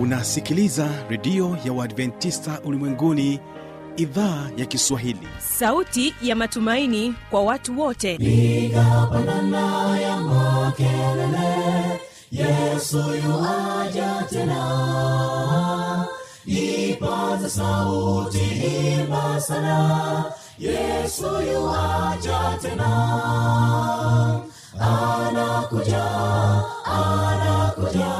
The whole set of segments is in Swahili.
unasikiliza redio ya uadventista ulimwenguni idhaa ya kiswahili. Sauti ya matumaini kwa watu wote. Nigapandana ya makelele yesu yuaja tena. Ipaza sauti imba sana yesu yuaja tena. Anakuja anakuja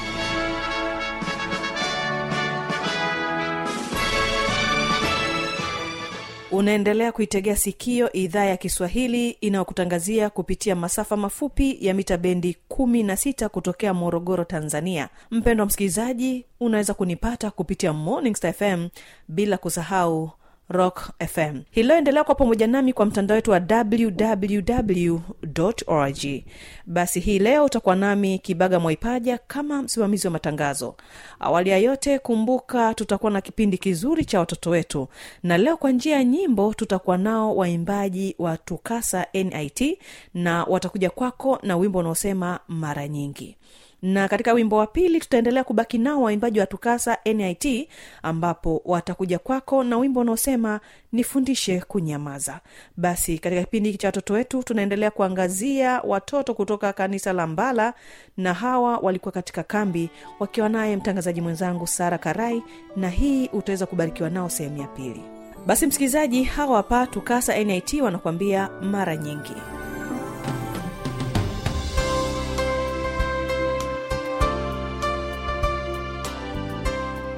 unaendelea kuitegea sikio idhaa ya kiswahili inayokutangazia kupitia masafa mafupi ya mita bendi 16 kutokea morogoro tanzania. Mpendwa msikilizaji unaweza kunipata kupitia morning Star fm bila kusahau rock fm hililoendelea kwa pamoja nami kwa mtandao wetu wa www org. Basi hii leo utakuwa nami kibaga mwaipaja kama msimamizi wa matangazo. Awali ya yote kumbuka tutakuwa na kipindi kizuri cha watoto wetu. Na leo kwa njia ya nyimbo tutakuwa nao waimbaji wa tukasa nit na watakuja kwako na wimbo unaosema mara nyingi na katika wimbo wa pili tutaendelea kubaki nao waimbaji wa tukasa nit ambapo watakuja kwako na wimbo unaosema nifundishe kunyamaza. Basi katika kipindi hiki cha watoto wetu tunaendelea kuangazia watoto kutoka kanisa la mbala na hawa walikuwa katika kambi wakiwa naye mtangazaji mwenzangu sara karai na hii utaweza kubarikiwa nao sehemu ya pili. Basi msikilizaji hawa hapa tukasa nit wanakuambia mara nyingi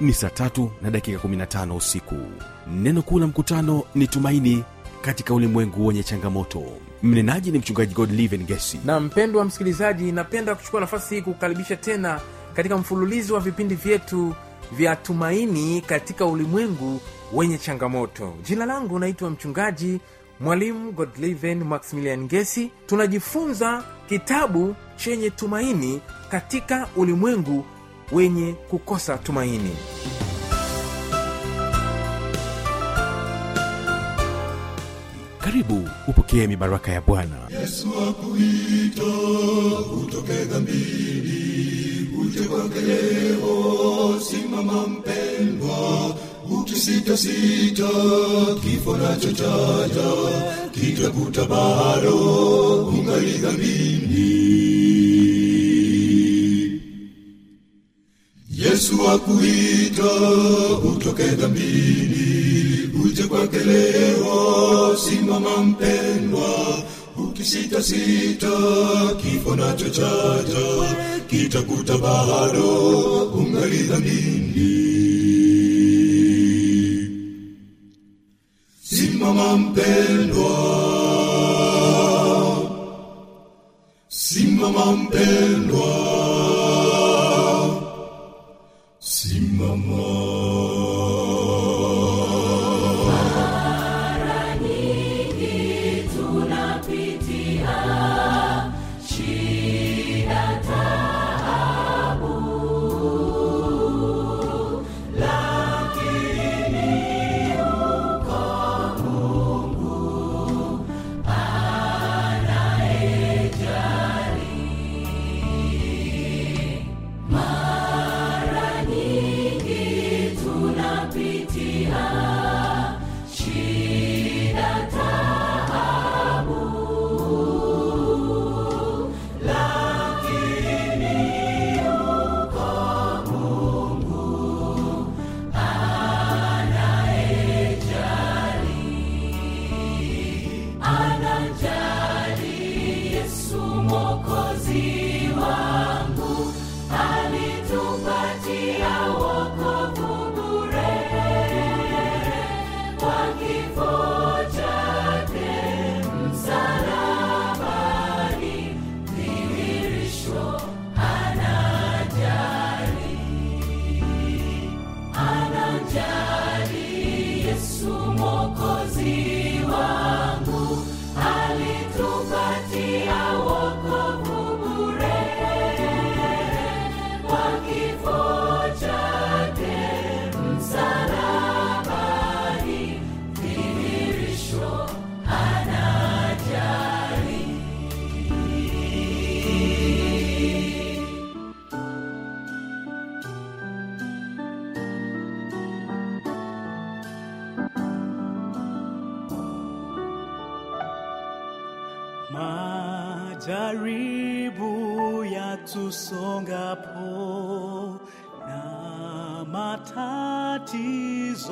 ni saa tatu na dakika 15 usiku. Neno kuu la mkutano ni tumaini katika ulimwengu wenye changamoto. Mnenaji ni mchungaji godliven gesi na mpendwa msikilizaji napenda kuchukua nafasi hii kukaribisha tena katika mfululizo wa vipindi vyetu vya tumaini katika ulimwengu wenye changamoto. Jina langu naitwa mchungaji mwalimu godliven maximilian gesi tunajifunza kitabu chenye tumaini katika ulimwengu wenye kukosa tumaini. Karibu upokee mibaraka ya bwana. Yesu akuita utoke dhambini uje kwake leo simama mpendwa ukisitasita kifo nacho chaja kitakuta bado ungali dhambini yesu akuita utoke dhambini uje kwake leo. Simama mpendwa ukisitasita kifo nacho chaja kitakuta bado ungali dhambini. Simama mpendwa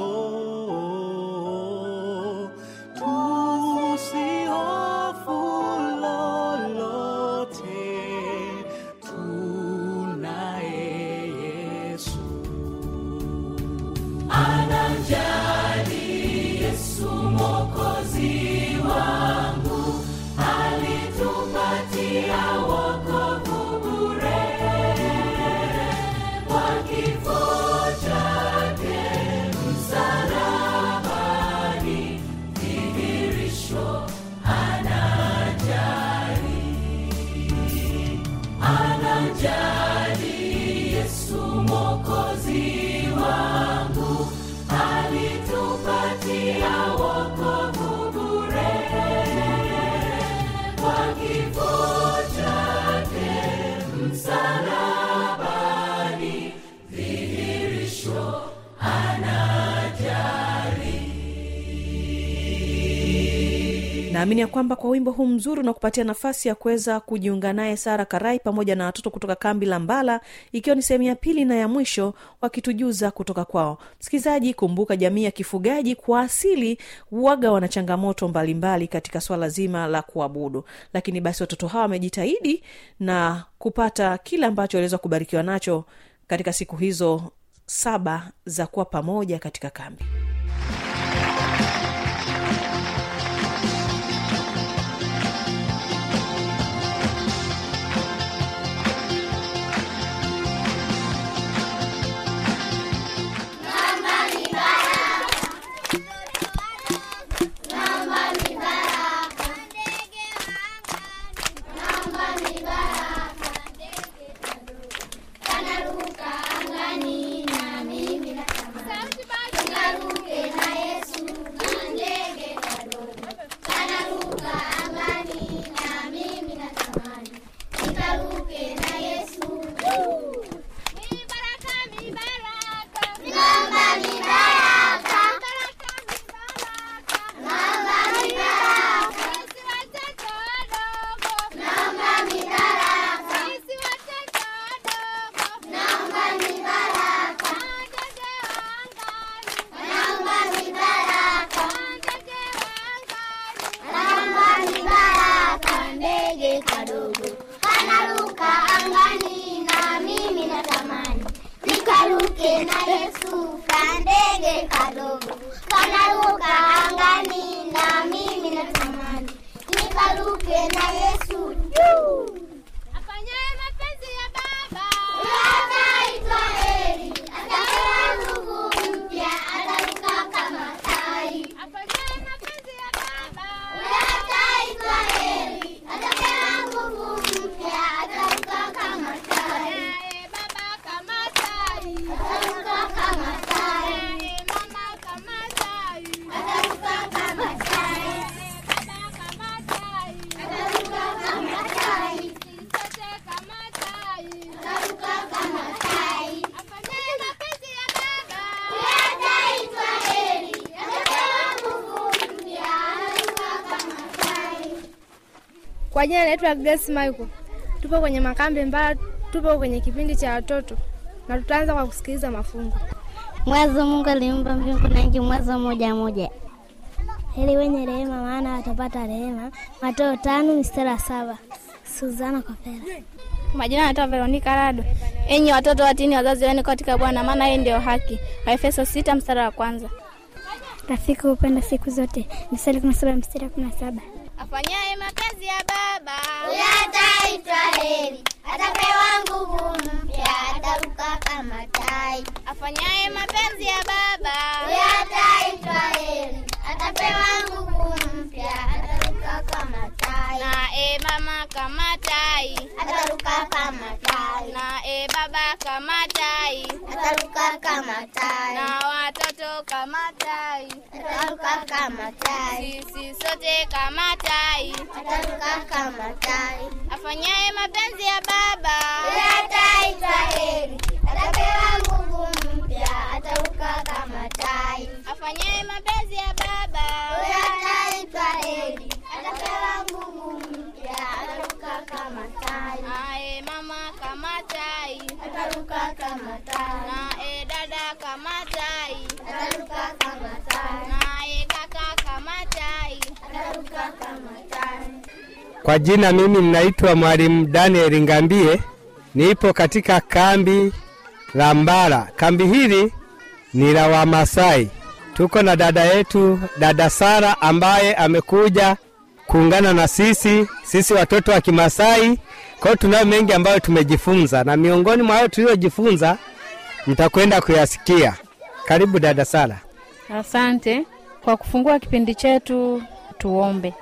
soul. Naamini ya kwamba kwa wimbo huu mzuri unakupatia nafasi ya kuweza kujiunga naye sara karai pamoja na watoto kutoka kambi la mbala ikiwa ni sehemu ya pili na ya mwisho wakitujuza kutoka kwao. Msikilizaji kumbuka jamii ya kifugaji kwa asili waga wana changamoto mbalimbali katika swala zima la kuabudu. Lakini basi watoto hawa wamejitahidi na kupata kile ambacho waliweza kubarikiwa nacho katika siku hizo saba za kuwa pamoja katika kambi nikaruke na yesu naitwa Grace Michael. Tupo kwenye makambi mbaya, tupo kwenye kipindi cha watoto na tutaanza kwa kusikiliza mafungu. Mwanzo Mungu aliumba mbingu na nchi, Mwanzo moja moja. Heri wenye rehema, maana watapata rehema. Mateo tano mstari saba. Suzana Kopera. Majina naitwa Veronica Rado. Enyi watoto watini wazazi wenu katika Bwana, maana yeye ndio haki. Waefeso sita mstari wa kwanza. Rafiki hupenda siku zote, mstari kumi na saba mstari kumi na saba. Afanyaye mapenzi ya Baba. Huyo ataitwa heri, atapewa nguvu mpya, ataruka kama tai. afanyaye mapenzi ya Baba. Huyo ataitwa heri, atapewa nguvu mpya, tai. na e mama kama tai Ataruka kama tai. na e baba kama tai Ataruka kama tai. na watoto kama tai Ataruka kama tai. sisi sote kama tai Ataruka kama tai. afanyaye mapenzi ya Baba Kwa jina mimi ninaitwa Mwalimu Daniel Ngambie, nipo katika kambi la Mbara. Kambi hili ni la Wamasai. Tuko na dada yetu, dada Sara ambaye amekuja kuungana na sisi, sisi watoto wa Kimasai. Kwa hiyo tunayo mengi ambayo tumejifunza, na miongoni mwa hayo tuliyojifunza mtakwenda kuyasikia. Karibu dada Sara. Asante kwa kufungua kipindi chetu. Tuombe.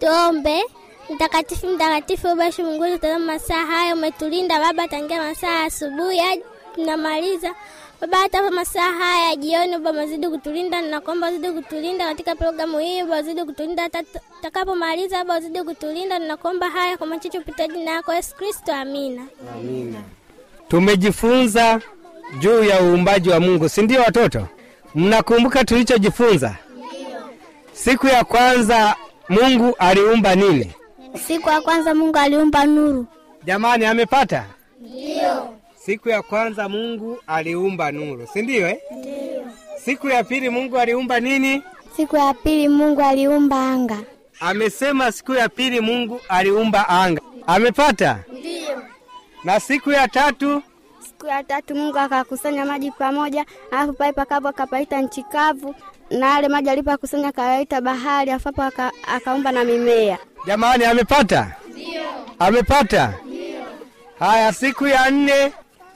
Tuombe. Mtakatifu, mtakatifu, Baba Mungu, tazama masaa haya umetulinda Baba, tangia masaa ya asubuhi hadi tunamaliza Baba, hata hapa masaa haya ya jioni Baba, mazidi kutulinda, ninakuomba zidi kutulinda katika programu hii Baba, zidi kutulinda hata tutakapomaliza Baba, zidi kutulinda, ninakuomba haya kwa machache upita jina yako Yesu Kristo, amina. Amina. Tumejifunza juu ya uumbaji wa Mungu, si ndio watoto? Mnakumbuka tulichojifunza? Siku ya kwanza Mungu aliumba nini? Siku ya kwanza Mungu aliumba nuru. Jamani, amepata? Ndio. Siku ya kwanza Mungu aliumba nuru, si ndio eh? Ndio. Siku ya pili Mungu aliumba nini? Siku ya pili Mungu aliumba anga. Amesema siku ya pili Mungu aliumba anga. Amepata? Ndio. Na siku ya tatu Siku ya tatu Mungu akakusanya maji pamoja, alafu pale pakavu akapaita nchi kavu, na yale maji alipokusanya akayaita bahari, afapo akaumba na mimea. Jamani, amepata? Ndio. Amepata? Haya, siku ya nne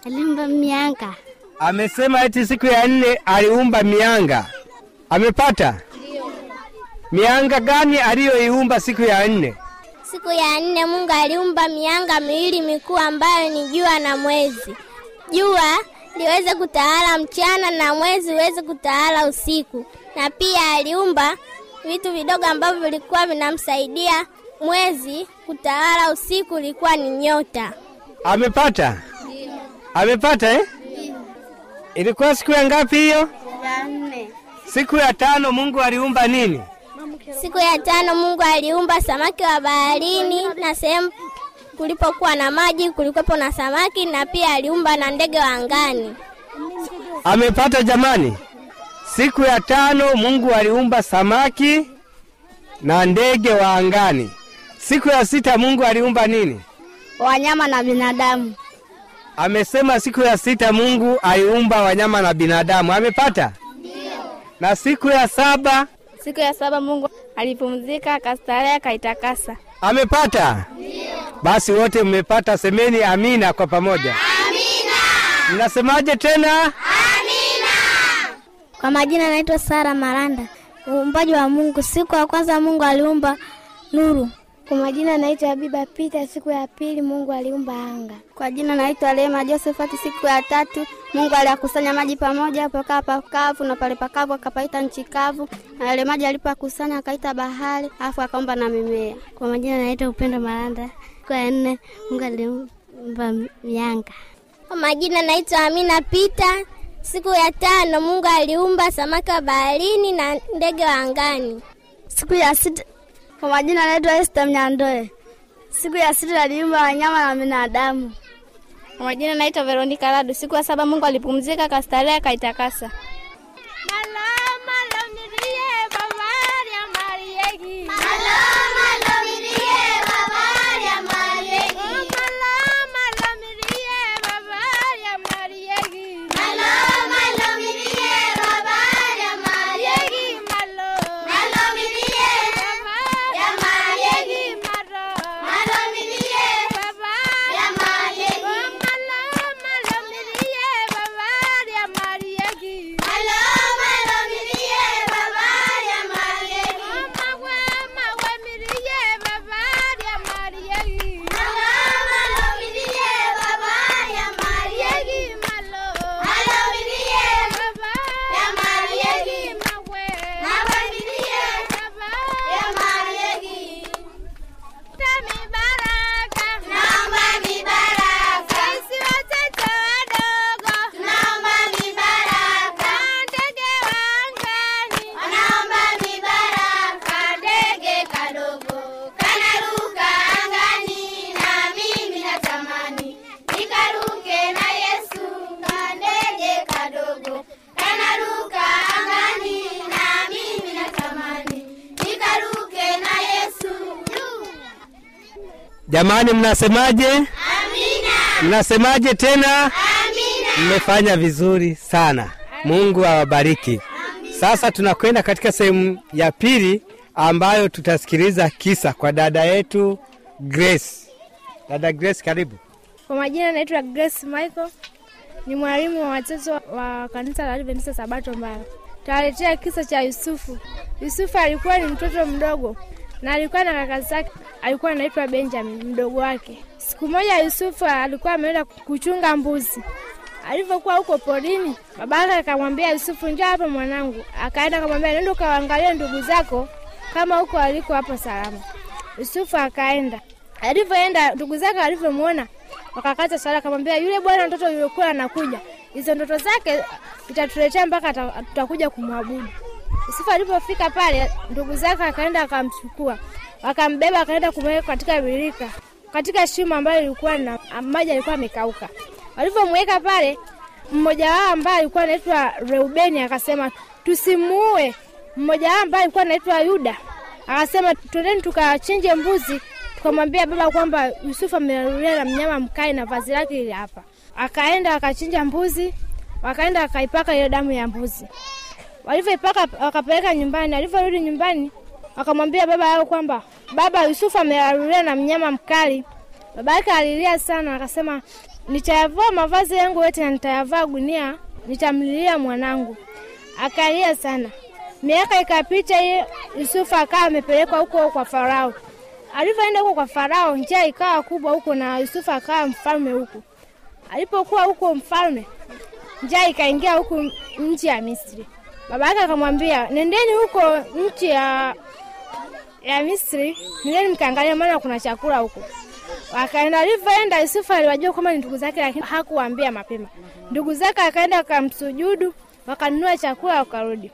Aliumba mianga. amesema eti siku ya nne aliumba mianga. Amepata? Mianga gani aliyoiumba siku ya nne? Siku ya nne Mungu aliumba mianga miwili mikuu ambayo ni jua na mwezi. Jua liweze kutawala mchana na mwezi uweze kutawala usiku, na pia aliumba vitu vidogo ambavyo vilikuwa vinamsaidia mwezi kutawala usiku, ilikuwa ni nyota. Amepata? Amepata eh? Ilikuwa siku ya ngapi hiyo? Ya nne. Siku ya tano Mungu aliumba nini? Siku ya tano Mungu aliumba samaki wa baharini na sehemu kulipokuwa na maji kulikuwepo na samaki, na pia aliumba na ndege wa angani. Amepata jamani? Siku ya tano Mungu aliumba samaki na ndege wa angani. Siku ya sita Mungu aliumba nini? Wanyama na binadamu. Amesema siku ya sita Mungu aliumba wanyama na binadamu. Amepata? Na siku ya saba Siku ya saba Mungu alipumzika, akastarehe, akaitakasa. amepata? Basi wote mmepata, semeni amina kwa pamoja. Amina. Mnasemaje tena? Kwa majina naitwa Sara Maranda. Uumbaji wa Mungu. Siku ya kwanza Mungu aliumba nuru. Kwa majina naitwa Habiba Pita. Siku ya pili Mungu aliumba anga. Kwa jina naitwa Lema Josephat. Siku ya tatu Mungu aliyakusanya maji pamoja, pakawa pakavu na pale pakavu akapaita nchi kavu, na yale maji alipokusanya akaita bahari, afu akaomba na mimea. Kwa majina naitwa Upendo Maranda. Siku ya nne Mungu aliumba mianga. Kwa majina naitwa Amina Pita. Siku ya tano Mungu aliumba samaki wa baharini na ndege wa angani. Siku ya sita kwa majina naitwa Esther Mnyandoe. Siku ya sita aliumba wanyama na binadamu. Kwa majina naitwa Veronica Radu. Siku ya saba Mungu alipumzika, akastarehe, akaitakasa. Jamani mnasemaje? Amina. mnasemaje tena? Amina. mmefanya vizuri sana. Mungu awabariki. Sasa tunakwenda katika sehemu ya pili ambayo tutasikiliza kisa kwa dada yetu grace. Dada grace karibu. Kwa majina naitwa Grace Michael, ni mwalimu wa watoto wa kanisa la Adventista Sabato Mbaya. Tawaletea kisa cha Yusufu. Yusufu alikuwa ni mtoto mdogo na alikuwa na kaka zake, alikuwa anaitwa Benjamin, mdogo wake. Siku moja Yusufu alikuwa ameenda kuchunga mbuzi. Alivyokuwa huko porini, babake akamwambia Yusufu, njoo hapa mwanangu. Akaenda akamwambia, nenda ukawaangalie ndugu zako kama huko waliko hapo salama. Yusufu akaenda. Alivyoenda, ndugu zake alivyomwona wakakata sala, akamwambia yule bwana mtoto yuliokuwa anakuja, hizo ndoto zake itatuletea mpaka tutakuja kumwabudu. Yusufu alipofika pale, ndugu zake akaenda akamchukua, wakambeba, akaenda kumweka katika birika, katika shimo ambayo ilikuwa na maji alikuwa amekauka. Walivyomweka pale, mmoja wao ambaye alikuwa anaitwa Reubeni akasema tusimuue. Mmoja wao ambaye alikuwa anaitwa Yuda akasema twendeni tukachinje mbuzi, tukamwambia baba kwamba Yusufu amelalulia na mnyama mkali na vazi lake hili hapa. Akaenda akachinja mbuzi, wakaenda akaipaka ile damu ya mbuzi. Walivyoipaka wakapeleka nyumbani. Alivyorudi nyumbani, akamwambia baba yao kwamba baba, Yusufu amelalulia na mnyama mkali. Baba yake alilia sana, akasema nitayavua mavazi yangu yote na nitayavaa gunia, nitamlilia mwanangu. Akalia sana. Miaka ikapita, Yusufu akawa amepelekwa huko kwa Farao. Alivyoenda huko kwa Farao, njaa ikawa kubwa huko na Yusufu akawa mfalme huko. Alipokuwa huko mfalme, njaa ikaingia huko nchi ya Misri. Baba yake akamwambia, nendeni huko nchi ya ya Misri, nendeni mkaangalia, maana kuna chakula huko. Wakaenda, alivyoenda Yusufu aliwajua kwamba ni ndugu zake, lakini hakuwaambia mapema. Ndugu zake akaenda wakamsujudu, wakanunua chakula, wakarudi.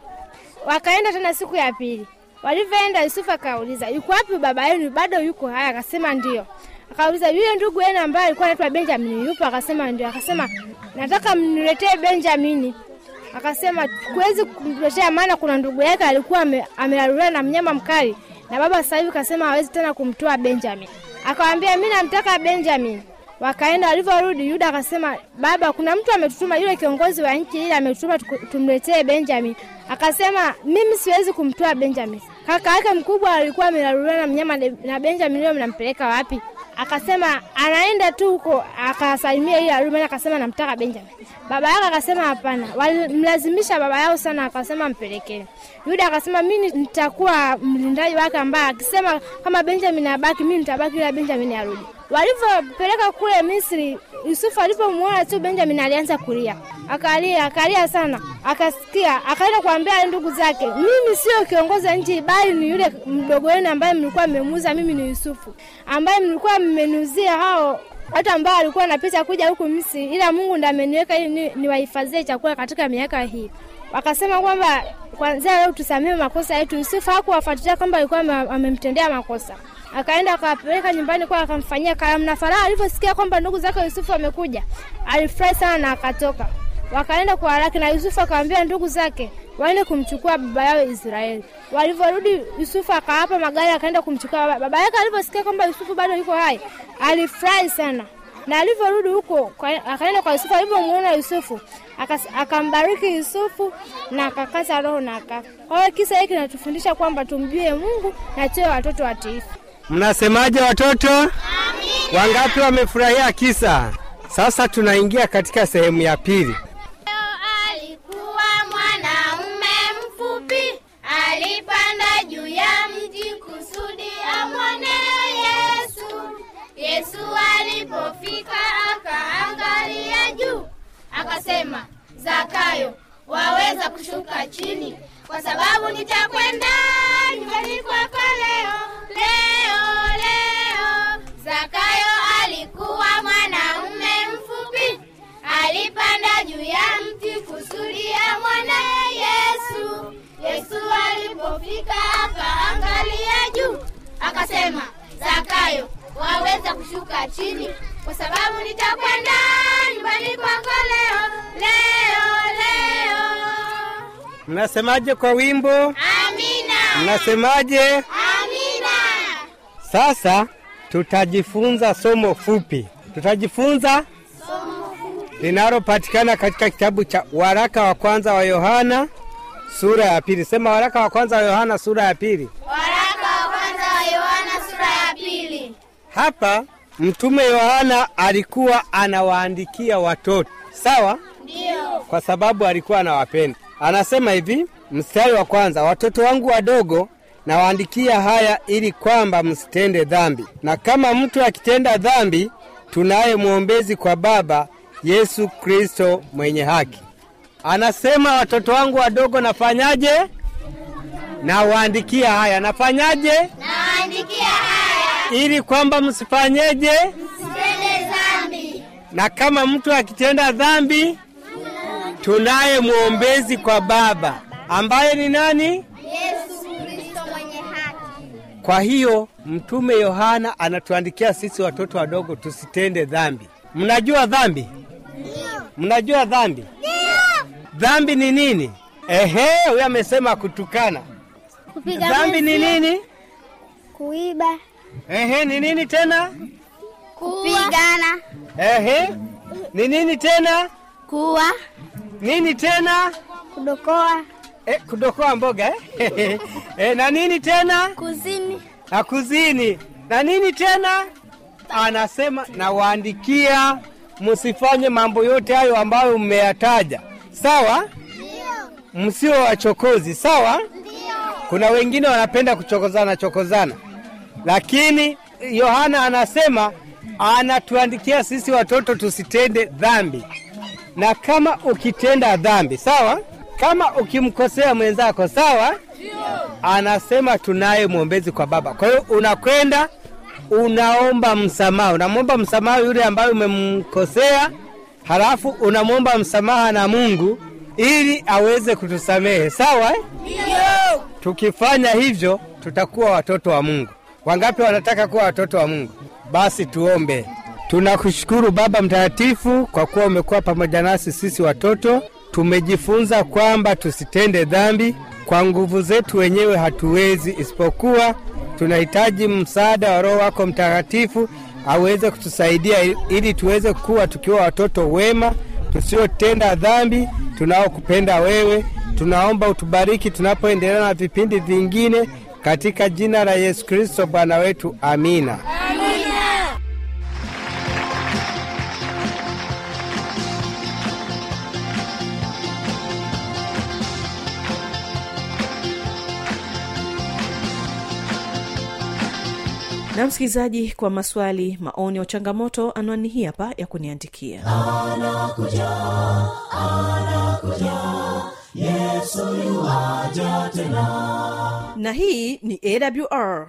Wakaenda tena siku ya pili. Walivyoenda, Yusufu akauliza, yuko wapi baba yenu? Bado yuko haya? Akasema ndio. Akauliza, yule ndugu yenu ambaye alikuwa anaitwa Benjamini yupo? Akasema ndio. Akasema nataka mniletee Benjamini. Akasema kuwezi kumletea, maana kuna ndugu yake alikuwa ame- amelaluliwa na mnyama mkali, na baba sasa hivi kasema hawezi tena kumtoa Benjamin. Akawambia mi namtaka Benjamin. Wakaenda, walivyorudi Yuda akasema, baba, kuna mtu ametutuma, yule kiongozi wa nchi ile ametutuma tumletee Benjamin. Akasema mimi siwezi kumtoa Benjamin, kaka yake mkubwa alikuwa amelaluliwa na mnyama, na Benjamin leo mnampeleka wapi? Akasema anaenda tu huko akasalimia ile Arumi, akasema namtaka Benjamin. Baba yake akasema hapana, walimlazimisha baba yao sana, akasema mpelekee Yuda akasema mi nitakuwa mlindaji wake, ambaye akisema kama Benjamin abaki, mi nitabaki, ila Benjamin arudi. Walivyopeleka kule Misri, Yusufu alipomuona tu Benjamin alianza kulia, akalia akalia sana, akasikia, akaenda kuambia ndugu zake, mimi sio kiongozi nchi, bali ni yule mdogo wenu ambaye mlikuwa mmemuuza, mimi ni Yusufu ambaye mlikuwa mmenuzia hao watu ambao walikuwa wanapita kuja huku Misri, ila Mungu ndiye ameniweka ili ni- niwahifadhie chakula katika miaka hii. Wakasema kwamba kwanzia leo tusamehe makosa yetu. Yusufu hakuwafuatilia kwamba alikuwa amemtendea makosa, akaenda akawapeleka nyumbani kwa akamfanyia karamu, na Farao alivyosikia kwamba ndugu zake Yusufu wamekuja, alifurahi sana na akatoka. Wakaenda kwa haraka, na Yusufu akawaambia ndugu zake waende kumchukua baba yao Israeli. Walivyorudi, Yusufu akawapa magari, akaenda kumchukua baba. Baba yake alivyosikia kwamba Yusufu bado yuko hai, alifurahi sana na alivyorudi huko akaenda kwa Yusufu. Alivyomuona Yusufu akambariki Yusufu na akakata roho na akafa. Kwa hiyo kisa hiki kinatufundisha kwamba tumjue Mungu na tuwe watoto watiifu. Mnasemaje watoto? Wangapi wamefurahia kisa? Sasa tunaingia katika sehemu ya pili. Alikuwa mwanaume mfupi, alipanda juu ya mti kusudi amwone Yesu. Yesu alipofika akaangalia juu, akasema, Zakayo, waweza kushuka chini, kwa sababu nitakwenda nyumbani kwako leo, leo, leo. Zakayo alikuwa mwanaume mfupi, alipanda juu ya mti kusudi mwana Yesu. Yesu alipofika akaangalia juu, akasema, Zakayo, waweza kushuka chini, kwa sababu nitakwenda mnasemaje kwa wimbo? Amina, mnasemaje amina. sasa tutajifunza somo fupi. Tutajifunza linalopatikana katika kitabu cha waraka wa kwanza wa yohana sura ya pili. Sema waraka wa kwanza wa yohana sura ya pili. Waraka wa kwanza wa Yohana sura ya pili. hapa mtume yohana alikuwa anawaandikia watoto. Sawa? Ndio. kwa sababu alikuwa anawapenda anasema hivi mstari wa kwanza watoto wangu wadogo nawaandikia haya ili kwamba msitende dhambi. Na kama mtu akitenda dhambi tunaye mwombezi kwa baba yesu kristo mwenye haki. Anasema watoto wangu wadogo nafanyaje? Nawaandikia haya nafanyaje? Naandikia haya. ili kwamba msifanyeje? Msitende dhambi. na kama mtu akitenda dhambi tunaye mwombezi kwa baba ambaye ni nani? Yesu Kristo mwenye haki. kwa hiyo mtume yohana anatuandikia sisi watoto wadogo tusitende dhambi. Mnajua dhambi? Mnajua dhambi? Dhambi ni nini? Ehe huyo amesema kutukana. Kupiga dhambi ni nini? Kuiba. ehe ni nini tena? Kupigana. ehe ni nini tena? Kuwa. Nini tena? Kudokoa. eh, kudokoa mboga eh? eh, na nini tena? Kuzini. na kuzini. Na nini tena? Anasema nawaandikia msifanye mambo yote hayo ambayo mmeyataja. Sawa? Msio wachokozi sawa? Kuna wengine wanapenda kuchokozana chokozana. Lakini yohana anasema anatuandikia sisi watoto tusitende dhambi na kama ukitenda dhambi sawa? Kama ukimkosea mwenzako sawa? Anasema tunaye mwombezi kwa baba. Kwa hiyo unakwenda unaomba msamaha. Unamwomba msamaha yule ambaye umemkosea halafu unamwomba msamaha na mungu ili aweze kutusamehe sawa? Tukifanya hivyo tutakuwa watoto wa mungu. Wangapi wanataka kuwa watoto wa mungu? Basi tuombe tunakushukuru baba mtakatifu kwa kuwa umekuwa pamoja nasi sisi watoto. Tumejifunza kwamba tusitende dhambi. Kwa nguvu zetu wenyewe hatuwezi isipokuwa tunahitaji msaada wa roho wako mtakatifu aweze kutusaidia ili tuweze kuwa tukiwa watoto wema tusiotenda dhambi tunaokupenda wewe. Tunaomba utubariki tunapoendelea na vipindi vingine katika jina la yesu kristo bwana wetu. Amina na msikilizaji kwa maswali maoni au changamoto anwani hii hapa ya kuniandikia. Yesoja tena. Na hii ni awr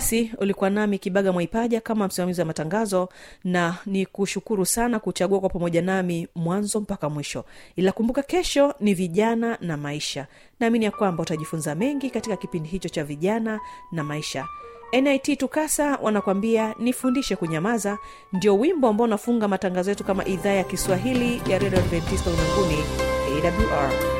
basi ulikuwa nami kibaga mwaipaja kama msimamizi wa matangazo na ni kushukuru sana kuchagua kwa pamoja nami mwanzo mpaka mwisho. Ila kumbuka kesho ni vijana na maisha. Naamini ya kwamba utajifunza mengi katika kipindi hicho cha vijana na maisha. Nit tukasa wanakwambia nifundishe kunyamaza. Ndio wimbo ambao unafunga matangazo yetu kama idhaa ya kiswahili ya redio adventista ulimwenguni awr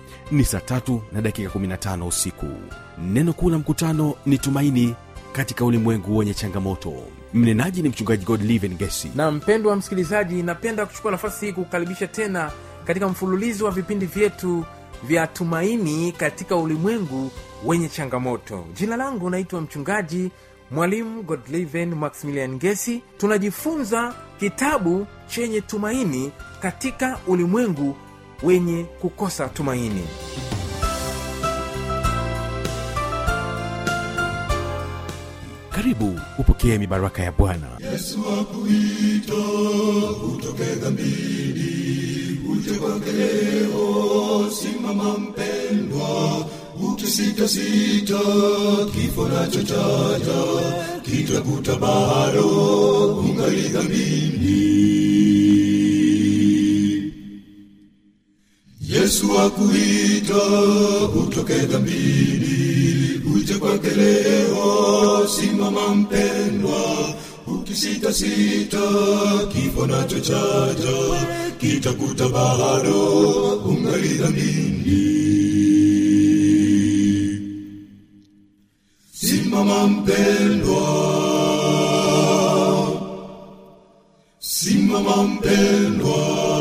ni saa tatu na dakika 15 usiku. Neno kuu la mkutano ni tumaini katika ulimwengu wenye changamoto. Mnenaji ni mchungaji godliven gesi. Na mpendwa msikilizaji napenda kuchukua nafasi hii kukaribisha tena katika mfululizo wa vipindi vyetu vya tumaini katika ulimwengu wenye changamoto. Jina langu naitwa mchungaji mwalimu godliven maximilian gesi. Tunajifunza kitabu chenye tumaini katika ulimwengu wenye kukosa tumaini. Karibu upokee mibaraka ya bwana. Yesu akuita utoke dhambini uje kwake leo simama mpendwa ukisitasita kifo nacho chaja kitakuta bado ungali dhambini Yesu akuita utoke dhambini, uje kwake leo, simama mpendwa, ukisita kifo nacho chaja kitakuta bado ungali dhambini. Simama mpendwa, simama mpendwa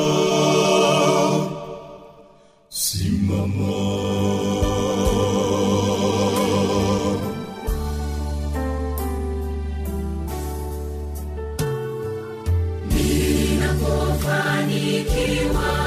kufanikiwa.